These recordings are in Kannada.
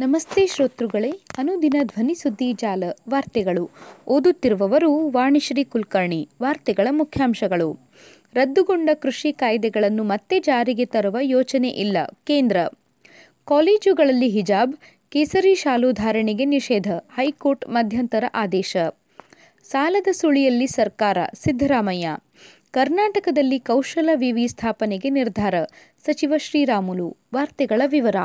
ನಮಸ್ತೆ ಶ್ರೋತೃಗಳೇ, ಅನುದಿನ ಧ್ವನಿ ಸುದ್ದಿ ಜಾಲ ವಾರ್ತೆಗಳು. ಓದುತ್ತಿರುವವರು ವಾಣಿಶ್ರೀ ಕುಲಕರ್ಣಿ, ವಾರ್ತೆಗಳ ಮುಖ್ಯಾಂಶಗಳು. ರದ್ದುಗೊಂಡ ಕೃಷಿ ಕಾಯ್ದೆಗಳನ್ನು ಮತ್ತೆ ಜಾರಿಗೆ ತರುವ ಯೋಚನೆ ಇಲ್ಲ, ಕೇಂದ್ರ. ಕಾಲೇಜುಗಳಲ್ಲಿ ಹಿಜಾಬ್, ಕೇಸರಿ ಶಾಲು ಧಾರಣೆಗೆ ನಿಷೇಧ, ಹೈಕೋರ್ಟ್ ಮಧ್ಯಂತರ ಆದೇಶ. ಸಾಲದ ಸುಳಿಯಲ್ಲಿ ಸರ್ಕಾರ, ಸಿದ್ದರಾಮಯ್ಯ. ಕರ್ನಾಟಕದಲ್ಲಿ ಕೌಶಲ ವಿವಿ ಸ್ಥಾಪನೆಗೆ ನಿರ್ಧಾರ, ಸಚಿವ ಶ್ರೀರಾಮುಲು. ವಾರ್ತೆಗಳ ವಿವರ.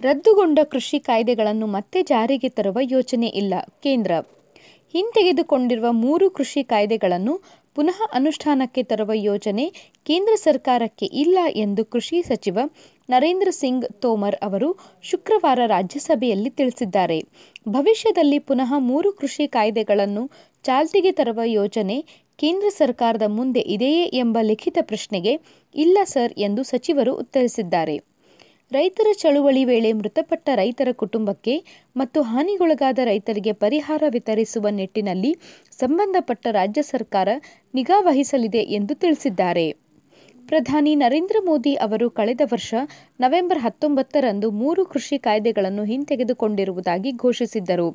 ರದ್ದುಗೊಂಡ ಕೃಷಿ ಕಾಯ್ದೆಗಳನ್ನು ಮತ್ತೆ ಜಾರಿಗೆ ತರುವ ಯೋಚನೆ ಇಲ್ಲ. ಕೇಂದ್ರ ಹಿಂತೆಗೆದುಕೊಂಡಿರುವ ಮೂರು ಕೃಷಿ ಕಾಯ್ದೆಗಳನ್ನು ಪುನಃ ಅನುಷ್ಠಾನಕ್ಕೆ ತರುವ ಯೋಜನೆ ಕೇಂದ್ರ ಸರ್ಕಾರಕ್ಕೆ ಇಲ್ಲ ಎಂದು ಕೃಷಿ ಸಚಿವ ನರೇಂದ್ರ ಸಿಂಗ್ ತೋಮರ್ ಅವರು ಶುಕ್ರವಾರ ರಾಜ್ಯಸಭೆಯಲ್ಲಿ ತಿಳಿಸಿದ್ದಾರೆ. ಭವಿಷ್ಯದಲ್ಲಿ ಪುನಃ ಮೂರು ಕೃಷಿ ಕಾಯ್ದೆಗಳನ್ನು ಚಾಲ್ತಿಗೆ ತರುವ ಯೋಜನೆ ಕೇಂದ್ರ ಸರ್ಕಾರದ ಮುಂದೆ ಇದೆಯೇ ಎಂಬ ಲಿಖಿತ ಪ್ರಶ್ನೆಗೆ ಇಲ್ಲ ಸರ್ ಎಂದು ಸಚಿವರು ಉತ್ತರಿಸಿದ್ದಾರೆ. ರೈತರ ಚಳುವಳಿ ವೇಳೆ ಮೃತಪಟ್ಟ ರೈತರ ಕುಟುಂಬಕ್ಕೆ ಮತ್ತು ಹಾನಿಗೊಳಗಾದ ರೈತರಿಗೆ ಪರಿಹಾರ ವಿತರಿಸುವ ನಿಟ್ಟಿನಲ್ಲಿ ಸಂಬಂಧಪಟ್ಟ ರಾಜ್ಯ ಸರ್ಕಾರ ನಿಗಾ ವಹಿಸಲಿದೆ ಎಂದು ತಿಳಿಸಿದ್ದಾರೆ. ಪ್ರಧಾನಿ ನರೇಂದ್ರ ಮೋದಿ ಅವರು ಕಳೆದ ವರ್ಷ ನವೆಂಬರ್ ಹತ್ತೊಂಬತ್ತರಂದು ಮೂರು ಕೃಷಿ ಕಾಯ್ದೆಗಳನ್ನು ಹಿಂತೆಗೆದುಕೊಂಡಿರುವುದಾಗಿ ಘೋಷಿಸಿದ್ದರು.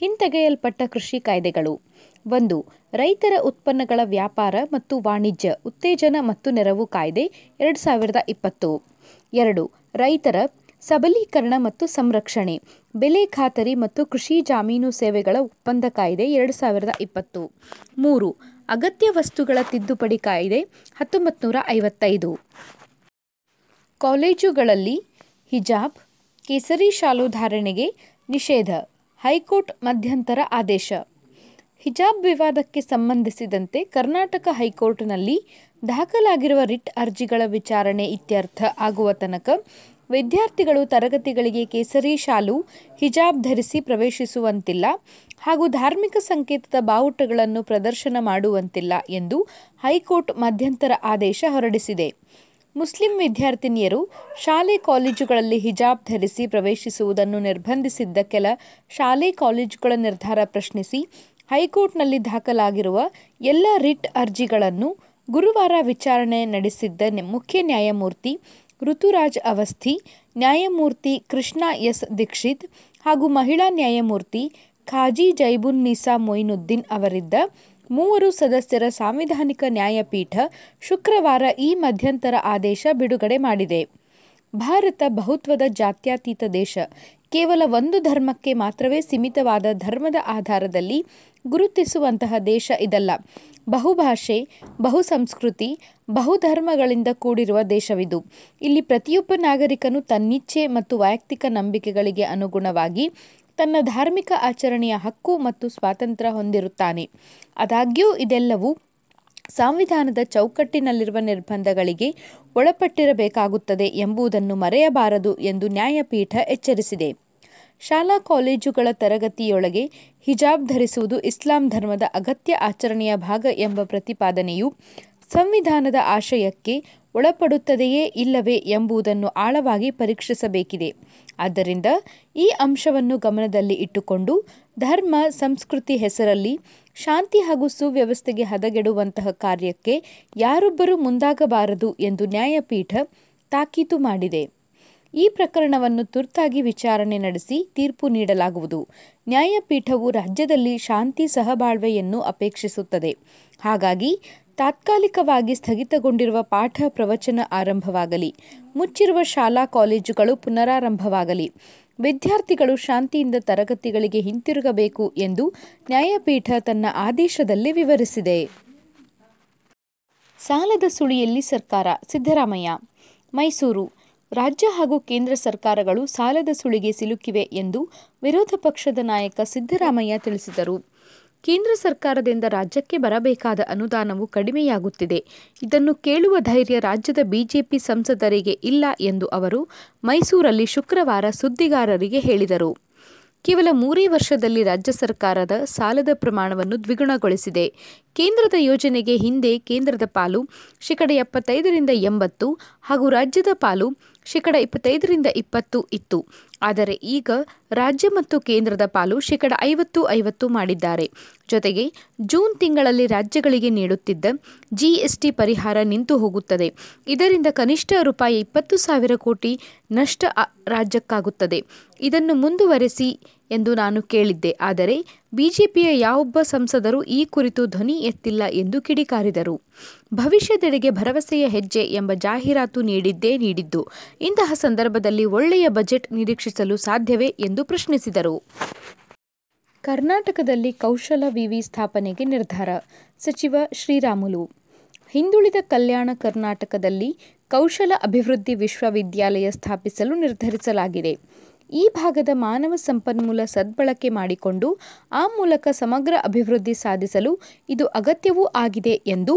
ಹಿಂತೆಗೆಯಲ್ಪಟ್ಟ ಕೃಷಿ ಕಾಯ್ದೆಗಳು ಒಂದು, ರೈತರ ಉತ್ಪನ್ನಗಳ ವ್ಯಾಪಾರ ಮತ್ತು ವಾಣಿಜ್ಯ, ಉತ್ತೇಜನ ಮತ್ತು ನೆರವು ಕಾಯ್ದೆ ಎರಡು ಸಾವಿರದ ಇಪ್ಪತ್ತು. ಎರಡು ರೈತರ ಸಬಲೀಕರಣ ಮತ್ತು ಸಂರಕ್ಷಣೆ, ಬೆಲೆ ಖಾತರಿ ಮತ್ತು ಕೃಷಿ ಜಾಮೀನು ಸೇವೆಗಳ ಒಪ್ಪಂದ ಕಾಯ್ದೆ ಎರಡು ಸಾವಿರದ ಇಪ್ಪತ್ತು. ಮೂರು, ಅಗತ್ಯ ವಸ್ತುಗಳ ತಿದ್ದುಪಡಿ ಕಾಯ್ದೆ ಹತ್ತೊಂಬತ್ತು ಐವತ್ತೈದು ಕಾಲೇಜುಗಳಲ್ಲಿ ಹಿಜಾಬ್, ಕೇಸರಿ ಶಾಲು ಧಾರಣೆಗೆ ನಿಷೇಧ, ಹೈಕೋರ್ಟ್ ಮಧ್ಯಂತರ ಆದೇಶ. ಹಿಜಾಬ್ ವಿವಾದಕ್ಕೆ ಸಂಬಂಧಿಸಿದಂತೆ ಕರ್ನಾಟಕ ಹೈಕೋರ್ಟ್ನಲ್ಲಿ ದಾಖಲಾಗಿರುವ ರಿಟ್ ಅರ್ಜಿಗಳ ವಿಚಾರಣೆ ಇತ್ಯರ್ಥ ಆಗುವ ತನಕ ವಿದ್ಯಾರ್ಥಿಗಳು ತರಗತಿಗಳಿಗೆ ಕೇಸರಿ ಶಾಲು, ಹಿಜಾಬ್ ಧರಿಸಿ ಪ್ರವೇಶಿಸುವಂತಿಲ್ಲ ಹಾಗೂ ಧಾರ್ಮಿಕ ಸಂಕೇತದ ಬಾವುಟಗಳನ್ನು ಪ್ರದರ್ಶನ ಮಾಡುವಂತಿಲ್ಲ ಎಂದು ಹೈಕೋರ್ಟ್ ಮಧ್ಯಂತರ ಆದೇಶ ಹೊರಡಿಸಿದೆ. ಮುಸ್ಲಿಂ ವಿದ್ಯಾರ್ಥಿನಿಯರು ಶಾಲೆ ಕಾಲೇಜುಗಳಲ್ಲಿ ಹಿಜಾಬ್ ಧರಿಸಿ ಪ್ರವೇಶಿಸುವುದನ್ನು ನಿರ್ಬಂಧಿಸಿದ್ದ ಕೆಲ ಶಾಲೆ ಕಾಲೇಜುಗಳ ನಿರ್ಧಾರ ಪ್ರಶ್ನಿಸಿ ಹೈಕೋರ್ಟ್ನಲ್ಲಿ ದಾಖಲಾಗಿರುವ ಎಲ್ಲ ರಿಟ್ ಅರ್ಜಿಗಳನ್ನು ಗುರುವಾರ ವಿಚಾರಣೆ ನಡೆಸಿದ್ದ ಮುಖ್ಯ ನ್ಯಾಯಮೂರ್ತಿ ಋತುರಾಜ್ ಅವಸ್ಥಿ, ನ್ಯಾಯಮೂರ್ತಿ ಕೃಷ್ಣ ಎಸ್ ದೀಕ್ಷಿತ್ ಹಾಗೂ ಮಹಿಳಾ ನ್ಯಾಯಮೂರ್ತಿ ಖಾಜಿ ಜೈಬುನ್ ನಿಸಾ ಮೊಯಿನುದ್ದೀನ್ ಅವರಿದ್ದ ಮೂವರು ಸದಸ್ಯರ ಸಾಂವಿಧಾನಿಕ ನ್ಯಾಯಪೀಠ ಶುಕ್ರವಾರ ಈ ಮಧ್ಯಂತರ ಆದೇಶ ಬಿಡುಗಡೆ ಮಾಡಿದೆ. ಭಾರತ ಬಹುತ್ವದ ಜಾತ್ಯಾತೀತ ದೇಶ. ಕೇವಲ ಒಂದು ಧರ್ಮಕ್ಕೆ ಮಾತ್ರವೇ ಸೀಮಿತವಾದ ಧರ್ಮದ ಆಧಾರದಲ್ಲಿ ಗುರುತಿಸುವಂತಹ ದೇಶ ಇದಲ್ಲ. ಬಹುಭಾಷೆ, ಬಹುಸಂಸ್ಕೃತಿ, ಬಹುಧರ್ಮಗಳಿಂದ ಕೂಡಿರುವ ದೇಶವಿದು. ಇಲ್ಲಿ ಪ್ರತಿಯೊಬ್ಬ ನಾಗರಿಕನು ತನ್ನಿಚ್ಛೆ ಮತ್ತು ವೈಯಕ್ತಿಕ ನಂಬಿಕೆಗಳಿಗೆ ಅನುಗುಣವಾಗಿ ತನ್ನ ಧಾರ್ಮಿಕ ಆಚರಣೆಯ ಹಕ್ಕು ಮತ್ತು ಸ್ವಾತಂತ್ರ್ಯ ಹೊಂದಿರುತ್ತಾನೆ. ಆದಾಗ್ಯೂ ಇದೆಲ್ಲವೂ ಸಂವಿಧಾನದ ಚೌಕಟ್ಟಿನಲ್ಲಿರುವ ನಿರ್ಬಂಧಗಳಿಗೆ ಒಳಪಟ್ಟಿರಬೇಕಾಗುತ್ತದೆ ಎಂಬುದನ್ನು ಮರೆಯಬಾರದು ಎಂದು ನ್ಯಾಯಪೀಠ ಎಚ್ಚರಿಸಿದೆ. ಶಾಲಾ ಕಾಲೇಜುಗಳ ತರಗತಿಯೊಳಗೆ ಹಿಜಾಬ್ ಧರಿಸುವುದು ಇಸ್ಲಾಂ ಧರ್ಮದ ಅಗತ್ಯ ಆಚರಣೆಯ ಭಾಗ ಎಂಬ ಪ್ರತಿಪಾದನೆಯು ಸಂವಿಧಾನದ ಆಶಯಕ್ಕೆ ಒಳಪಡುತ್ತದೆಯೇ ಇಲ್ಲವೇ ಎಂಬುದನ್ನು ಆಳವಾಗಿ ಪರೀಕ್ಷಿಸಬೇಕಿದೆ. ಆದ್ದರಿಂದ ಈ ಅಂಶವನ್ನು ಗಮನದಲ್ಲಿ ಇಟ್ಟುಕೊಂಡು ಧರ್ಮ, ಸಂಸ್ಕೃತಿ ಹೆಸರಲ್ಲಿ ಶಾಂತಿ ಹಾಗೂ ಸುವ್ಯವಸ್ಥೆಗೆ ಹದಗೆಡುವಂತಹ ಕಾರ್ಯಕ್ಕೆ ಯಾರೊಬ್ಬರೂ ಮುಂದಾಗಬಾರದು ಎಂದು ನ್ಯಾಯಪೀಠ ತಾಕೀತು ಮಾಡಿದೆ. ಈ ಪ್ರಕರಣವನ್ನು ತುರ್ತಾಗಿ ವಿಚಾರಣೆ ನಡೆಸಿ ತೀರ್ಪು ನೀಡಲಾಗುವುದು. ನ್ಯಾಯಪೀಠವು ರಾಜ್ಯದಲ್ಲಿ ಶಾಂತಿ ಸಹಬಾಳ್ವೆಯನ್ನು ಅಪೇಕ್ಷಿಸುತ್ತದೆ. ಹಾಗಾಗಿ ತಾತ್ಕಾಲಿಕವಾಗಿ ಸ್ಥಗಿತಗೊಂಡಿರುವ ಪಾಠ ಪ್ರವಚನ ಆರಂಭವಾಗಲಿ. ಮುಚ್ಚಿರುವ ಶಾಲಾ ಕಾಲೇಜುಗಳು ಪುನರಾರಂಭವಾಗಲಿ. ವಿದ್ಯಾರ್ಥಿಗಳು ಶಾಂತಿಯಿಂದ ತರಗತಿಗಳಿಗೆ ಹಿಂತಿರುಗಬೇಕು ಎಂದು ನ್ಯಾಯಪೀಠ ತನ್ನ ಆದೇಶದಲ್ಲಿ ವಿವರಿಸಿದೆ. ಸಾಲದ ಸುಳಿಯಲ್ಲಿ ಸರ್ಕಾರ, ಸಿದ್ದರಾಮಯ್ಯ. ಮೈಸೂರು. ರಾಜ್ಯ ಹಾಗೂ ಕೇಂದ್ರ ಸರ್ಕಾರಗಳು ಸಾಲದ ಸುಳಿಗೆ ಸಿಲುಕಿವೆ ಎಂದು ವಿರೋಧ ಪಕ್ಷದ ನಾಯಕ ಸಿದ್ದರಾಮಯ್ಯ ತಿಳಿಸಿದರು. ಕೇಂದ್ರ ಸರ್ಕಾರದಿಂದ ರಾಜ್ಯಕ್ಕೆ ಬರಬೇಕಾದ ಅನುದಾನವು ಕಡಿಮೆಯಾಗುತ್ತಿದೆ. ಇದನ್ನು ಕೇಳುವ ಧೈರ್ಯ ರಾಜ್ಯದ ಬಿಜೆಪಿ ಸಂಸದರಿಗೆ ಇಲ್ಲ ಎಂದು ಅವರು ಮೈಸೂರಲ್ಲಿ ಶುಕ್ರವಾರ ಸುದ್ದಿಗಾರರಿಗೆ ಹೇಳಿದರು. ಕೇವಲ ಮೂರೇ ವರ್ಷದಲ್ಲಿ ರಾಜ್ಯ ಸರ್ಕಾರದ ಸಾಲದ ಪ್ರಮಾಣವನ್ನು ದ್ವಿಗುಣಗೊಳಿಸಿದೆ. ಕೇಂದ್ರದ ಯೋಜನೆಗೆ ಹಿಂದೆ ಕೇಂದ್ರದ ಪಾಲು ಶೇಕಡ ಎಪ್ಪತ್ತೈದರಿಂದ ಎಂಬತ್ತು ಹಾಗೂ ರಾಜ್ಯದ ಪಾಲು ಶೇಕಡ ಇಪ್ಪತ್ತೈದರಿಂದ ಇಪ್ಪತ್ತು ಇತ್ತು. ಆದರೆ ಈಗ ರಾಜ್ಯ ಮತ್ತು ಕೇಂದ್ರದ ಪಾಲು ಶೇಕಡ ಐವತ್ತು ಐವತ್ತು ಮಾಡಿದ್ದಾರೆ. ಜೊತೆಗೆ ಜೂನ್ ತಿಂಗಳಲ್ಲಿ ರಾಜ್ಯಗಳಿಗೆ ನೀಡುತ್ತಿದ್ದ ಜಿಎಸ್ಟಿ ಪರಿಹಾರ ನಿಂತು ಹೋಗುತ್ತದೆ. ಇದರಿಂದ ಕನಿಷ್ಠ ರೂಪಾಯಿ ಇಪ್ಪತ್ತು ಸಾವಿರ ಕೋಟಿ ನಷ್ಟ ರಾಜ್ಯಕ್ಕಾಗುತ್ತದೆ. ಇದನ್ನು ಮುಂದುವರೆಸಿ ಎಂದು ನಾನು ಕೇಳಿದ್ದೆ. ಆದರೆ ಬಿಜೆಪಿಯ ಯಾವೊಬ್ಬ ಸಂಸದರು ಈ ಕುರಿತು ಧ್ವನಿ ಎತ್ತಿಲ್ಲ ಎಂದು ಕಿಡಿಕಾರಿದರು. ಭವಿಷ್ಯದೆಡೆಗೆ ಭರವಸೆಯ ಹೆಜ್ಜೆ ಎಂಬ ಜಾಹೀರಾತು ನೀಡಿದ್ದೇ ನೀಡಿದ್ದು, ಇಂತಹ ಸಂದರ್ಭದಲ್ಲಿ ಒಳ್ಳೆಯ ಬಜೆಟ್ ನಿರೀಕ್ಷಿಸಲು ಸಾಧ್ಯವೇ ಎಂದು ಪ್ರಶ್ನಿಸಿದರು. ಕರ್ನಾಟಕದಲ್ಲಿ ಕೌಶಲ ವಿವಿ ಸ್ಥಾಪನೆಗೆ ನಿರ್ಧಾರ, ಸಚಿವ ಶ್ರೀರಾಮುಲು. ಹಿಂದುಳಿದ ಕಲ್ಯಾಣ ಕರ್ನಾಟಕದಲ್ಲಿ ಕೌಶಲ ಅಭಿವೃದ್ಧಿ ವಿಶ್ವವಿದ್ಯಾಲಯ ಸ್ಥಾಪಿಸಲು ನಿರ್ಧರಿಸಲಾಗಿದೆ. ಈ ಭಾಗದ ಮಾನವ ಸಂಪನ್ಮೂಲ ಸದ್ಬಳಕೆ ಮಾಡಿಕೊಂಡು ಆ ಮೂಲಕ ಸಮಗ್ರ ಅಭಿವೃದ್ಧಿ ಸಾಧಿಸಲು ಇದು ಅಗತ್ಯವೂ ಆಗಿದೆ ಎಂದು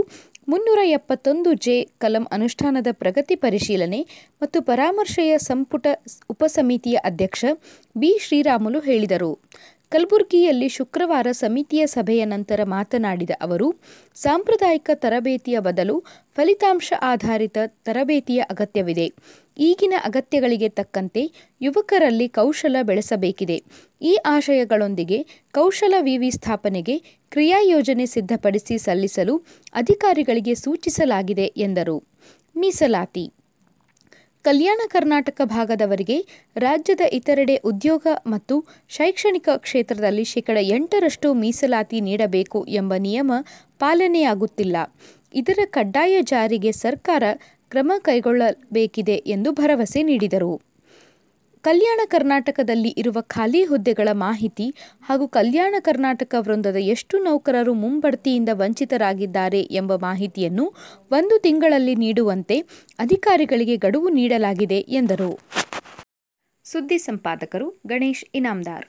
ಮುನ್ನೂರ ಎಪ್ಪತ್ತೊಂದು ಜೆ ಕಲಂ ಅನುಷ್ಠಾನದ ಪ್ರಗತಿ ಪರಿಶೀಲನೆ ಮತ್ತು ಪರಾಮರ್ಶೆಯ ಸಂಪುಟ ಉಪಸಮಿತಿಯ ಅಧ್ಯಕ್ಷ ಬಿ ಶ್ರೀರಾಮುಲು ಹೇಳಿದರು. ಕಲಬುರಗಿಯಲ್ಲಿ ಶುಕ್ರವಾರ ಸಮಿತಿಯ ಸಭೆಯ ನಂತರ ಮಾತನಾಡಿದ ಅವರು, ಸಾಂಪ್ರದಾಯಿಕ ತರಬೇತಿಯ ಬದಲು ಫಲಿತಾಂಶ ಆಧಾರಿತ ತರಬೇತಿಯ ಅಗತ್ಯವಿದೆ. ಈಗಿನ ಅಗತ್ಯಗಳಿಗೆ ತಕ್ಕಂತೆ ಯುವಕರಲ್ಲಿ ಕೌಶಲ ಬೆಳೆಸಬೇಕಿದೆ. ಈ ಆಶಯಗಳೊಂದಿಗೆ ಕೌಶಲ ವಿವಿ ಸ್ಥಾಪನೆಗೆ ಕ್ರಿಯಾಯೋಜನೆ ಸಿದ್ಧಪಡಿಸಿ ಸಲ್ಲಿಸಲು ಅಧಿಕಾರಿಗಳಿಗೆ ಸೂಚಿಸಲಾಗಿದೆ ಎಂದರು. ಮೀಸಲಾತಿ ಕಲ್ಯಾಣ ಕರ್ನಾಟಕ ಭಾಗದವರಿಗೆ ರಾಜ್ಯದ ಇತರೆಡೆ ಉದ್ಯೋಗ ಮತ್ತು ಶೈಕ್ಷಣಿಕ ಕ್ಷೇತ್ರದಲ್ಲಿ ಶೇಕಡ ಎಂಟರಷ್ಟು ಮೀಸಲಾತಿ ನೀಡಬೇಕು ಎಂಬ ನಿಯಮ ಪಾಲನೆಯಾಗುತ್ತಿಲ್ಲ. ಇದರ ಕಡ್ಡಾಯ ಜಾರಿಗೆ ಸರ್ಕಾರ ಕ್ರಮ ಕೈಗೊಳ್ಳಬೇಕಿದೆ ಎಂದು ಭರವಸೆ ನೀಡಿದರು. ಕಲ್ಯಾಣ ಕರ್ನಾಟಕದಲ್ಲಿ ಇರುವ ಖಾಲಿ ಹುದ್ದೆಗಳ ಮಾಹಿತಿ ಹಾಗೂ ಕಲ್ಯಾಣ ಕರ್ನಾಟಕ ವೃಂದದ ಎಷ್ಟು ನೌಕರರು ಮುಂಬಡ್ತಿಯಿಂದ ವಂಚಿತರಾಗಿದ್ದಾರೆ ಎಂಬ ಮಾಹಿತಿಯನ್ನು ಒಂದು ತಿಂಗಳಲ್ಲಿ ನೀಡುವಂತೆ ಅಧಿಕಾರಿಗಳಿಗೆ ಗಡುವು ನೀಡಲಾಗಿದೆ ಎಂದರು. ಸುದ್ದಿ ಸಂಪಾದಕರು ಗಣೇಶ್ ಇನಾಮ್ದಾರ್.